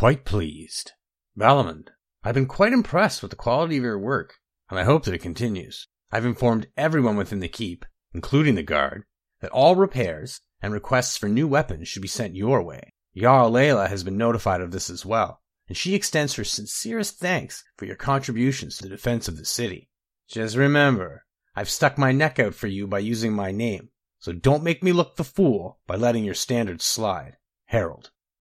Quite pleased. Balimund, I've been quite impressed with the quality of your work, and I hope that it continues. I've informed everyone within the keep, including the guard, that all repairs and requests for new weapons should be sent your way. Jarl Laila has been notified of this as well, and she extends her sincerest thanks for your contributions to the defense of the city. Just remember, I've stuck my neck out for you by using my name, so don't make me look the fool by letting your standards slide. Harrald.